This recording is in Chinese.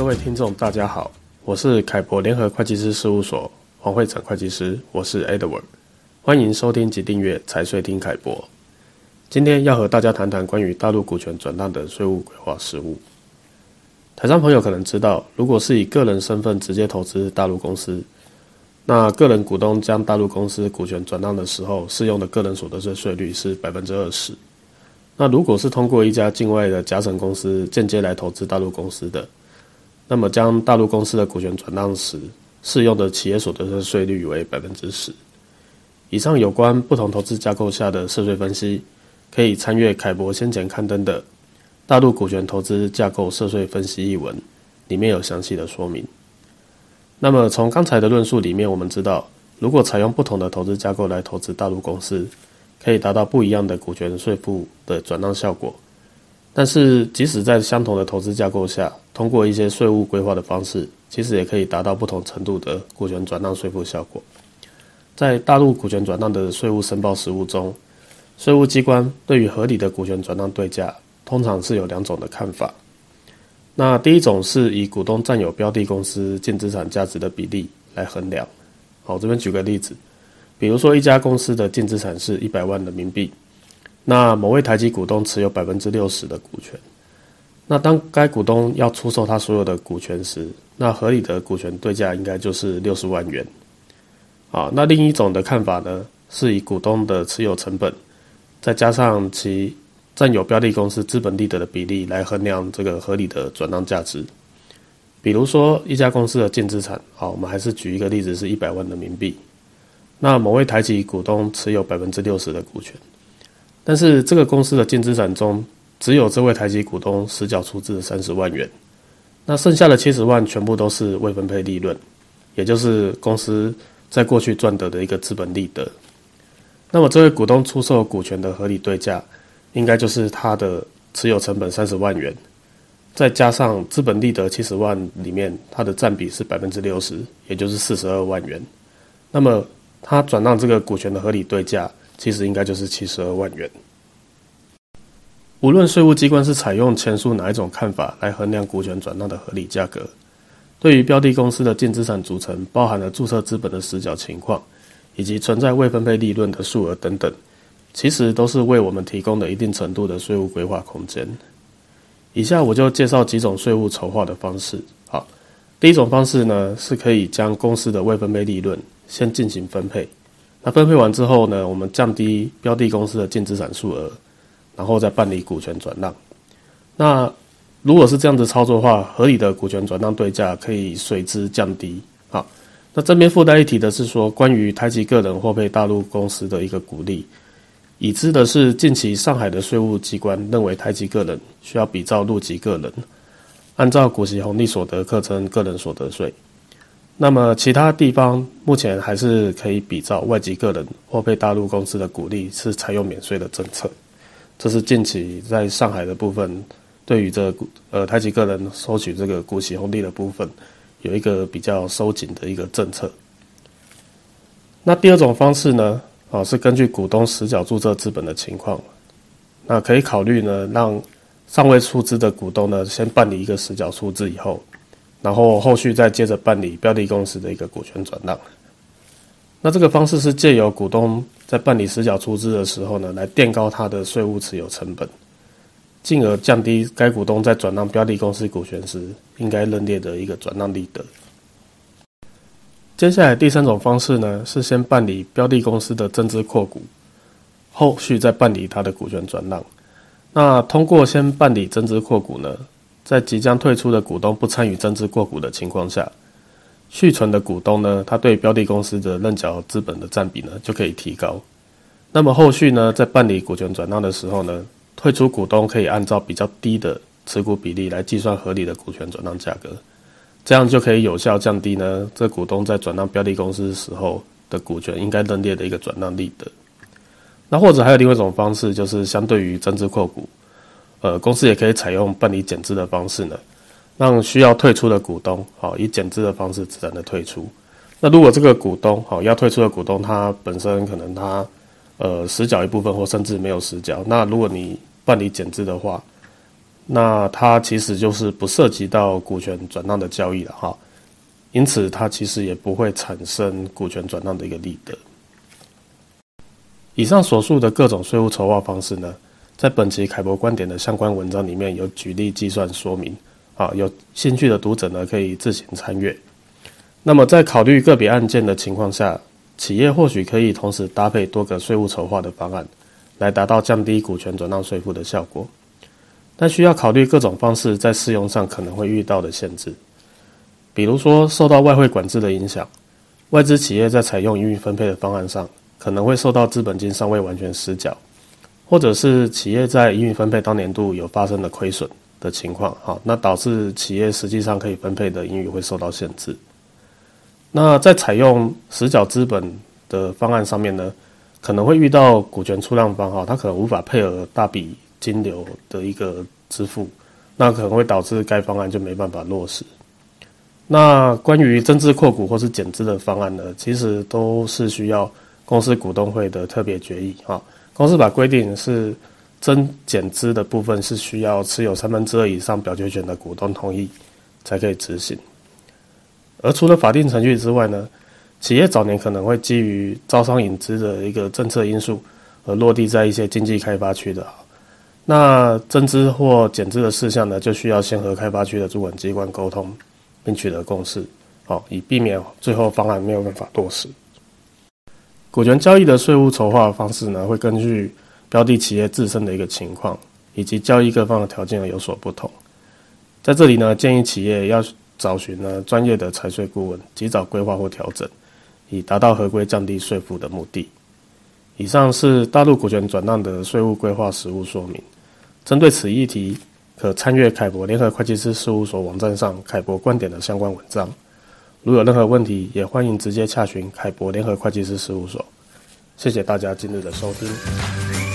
各位听众，大家好，我是凯博联合会计师事务所黄慧成会计师，我是 Edward，欢迎收听及订阅财税听凯博。今天要和大家谈谈关于大陆股权转让的税务规划实务。台商朋友可能知道，如果是以个人身份直接投资大陆公司，那个人股东将大陆公司股权转让的时候，适用的个人所得税税率是百分之二十。那如果是通过一家境外的甲省公司间接来投资大陆公司的，那么，将大陆公司的股权转让时，适用的企业所得税税率为百分之十。以上有关不同投资架构下的涉税分析，可以参阅凯博先前刊登的《大陆股权投资架构涉税分析》一文，里面有详细的说明。那么，从刚才的论述里面，我们知道，如果采用不同的投资架构来投资大陆公司，可以达到不一样的股权税负的转让效果。但是，即使在相同的投资架构下，通过一些税务规划的方式，其实也可以达到不同程度的股权转让税负效果。在大陆股权转让的税务申报实务中，税务机关对于合理的股权转让对价，通常是有两种的看法。那第一种是以股东占有标的公司净资产价值的比例来衡量。好，这边举个例子，比如说一家公司的净资产是一百万人民币。那某位台籍股东持有百分之六十的股权，那当该股东要出售他所有的股权时，那合理的股权对价应该就是六十万元。啊，那另一种的看法呢，是以股东的持有成本，再加上其占有标的公司资本利得的比例来衡量这个合理的转让价值。比如说一家公司的净资产，好，我们还是举一个例子，是一百万人民币。那某位台籍股东持有百分之六十的股权。但是这个公司的净资产中，只有这位台籍股东实缴出资三十万元，那剩下的七十万全部都是未分配利润，也就是公司在过去赚得的一个资本利得。那么这位股东出售股权的合理对价，应该就是他的持有成本三十万元，再加上资本利得七十万里面，它的占比是百分之六十，也就是四十二万元。那么他转让这个股权的合理对价。其实应该就是七十二万元。无论税务机关是采用前述哪一种看法来衡量股权转让的合理价格，对于标的公司的净资产组成，包含了注册资本的实缴情况，以及存在未分配利润的数额等等，其实都是为我们提供了一定程度的税务规划空间。以下我就介绍几种税务筹划的方式。好，第一种方式呢，是可以将公司的未分配利润先进行分配。那分配完之后呢，我们降低标的公司的净资产数额，然后再办理股权转让。那如果是这样子操作的话，合理的股权转让对价可以随之降低。好，那这边附带一提的是说，关于台籍个人获配大陆公司的一个鼓励，已知的是近期上海的税务机关认为台籍个人需要比照陆籍个人，按照股息红利所得课征个人所得税。那么其他地方目前还是可以比照外籍个人或被大陆公司的鼓励，是采用免税的政策。这是近期在上海的部分，对于这呃台籍个人收取这个股息红利的部分，有一个比较收紧的一个政策。那第二种方式呢，啊是根据股东实缴注册资本的情况，那可以考虑呢，让尚未出资的股东呢，先办理一个实缴出资以后。然后后续再接着办理标的公司的一个股权转让，那这个方式是借由股东在办理实缴出资的时候呢，来垫高他的税务持有成本，进而降低该股东在转让标的公司股权时应该认列的一个转让利得。接下来第三种方式呢，是先办理标的公司的增资扩股，后续再办理他的股权转让。那通过先办理增资扩股呢，在即将退出的股东不参与增资扩股的情况下，续存的股东呢，他对标的公司的认缴资本的占比呢就可以提高。那么后续呢，在办理股权转让的时候呢，退出股东可以按照比较低的持股比例来计算合理的股权转让价格，这样就可以有效降低呢这股东在转让标的公司时候的股权应该认列的一个转让利得。那或者还有另外一种方式，就是相对于增资扩股。呃，公司也可以采用办理减资的方式呢，让需要退出的股东，好以减资的方式自然的退出。那如果这个股东，好要退出的股东，他本身可能他呃实缴一部分，或甚至没有实缴，那如果你办理减资的话，那它其实就是不涉及到股权转让的交易了哈，因此它其实也不会产生股权转让的一个利得。以上所述的各种税务筹划方式呢，在本期凯博观点的相关文章里面有举例计算说明，啊，有兴趣的读者呢可以自行参阅。那么在考虑个别案件的情况下，企业或许可以同时搭配多个税务筹划的方案，来达到降低股权转让税负的效果。但需要考虑各种方式在适用上可能会遇到的限制，比如说受到外汇管制的影响，外资企业在采用盈余分配的方案上，可能会受到资本金尚未完全实缴，或者是企业在盈余分配当年度有发生的亏损的情况，哈，那导致企业实际上可以分配的盈余会受到限制。那在采用实缴资本的方案上面呢，可能会遇到股权出让方哈，他可能无法配合大笔金流的一个支付，那可能会导致该方案就没办法落实。那关于增资扩股或是减资的方案呢，其实都是需要。公司股东会的特别决议，哈，公司法规定是增减资的部分是需要持有三分之二以上表决权的股东同意才可以执行。而除了法定程序之外呢，企业早年可能会基于招商引资的一个政策因素而落地在一些经济开发区的，那增资或减资的事项呢，就需要先和开发区的主管机关沟通，并取得共识，好，以避免最后方案没有办法落实。股权交易的税务筹划方式呢，会根据标的企业自身的一个情况以及交易各方的条件有所不同。在这里呢，建议企业要找寻呢专业的财税顾问，及早规划或调整，以达到合规降低税负的目的。以上是大陆股权转让的税务规划实务说明。针对此议题，可参阅凯博联合会计师事务所网站上凯博观点的相关文章。如有任何问题，也欢迎直接洽询凯博联合会计师事务所。谢谢大家今日的收听。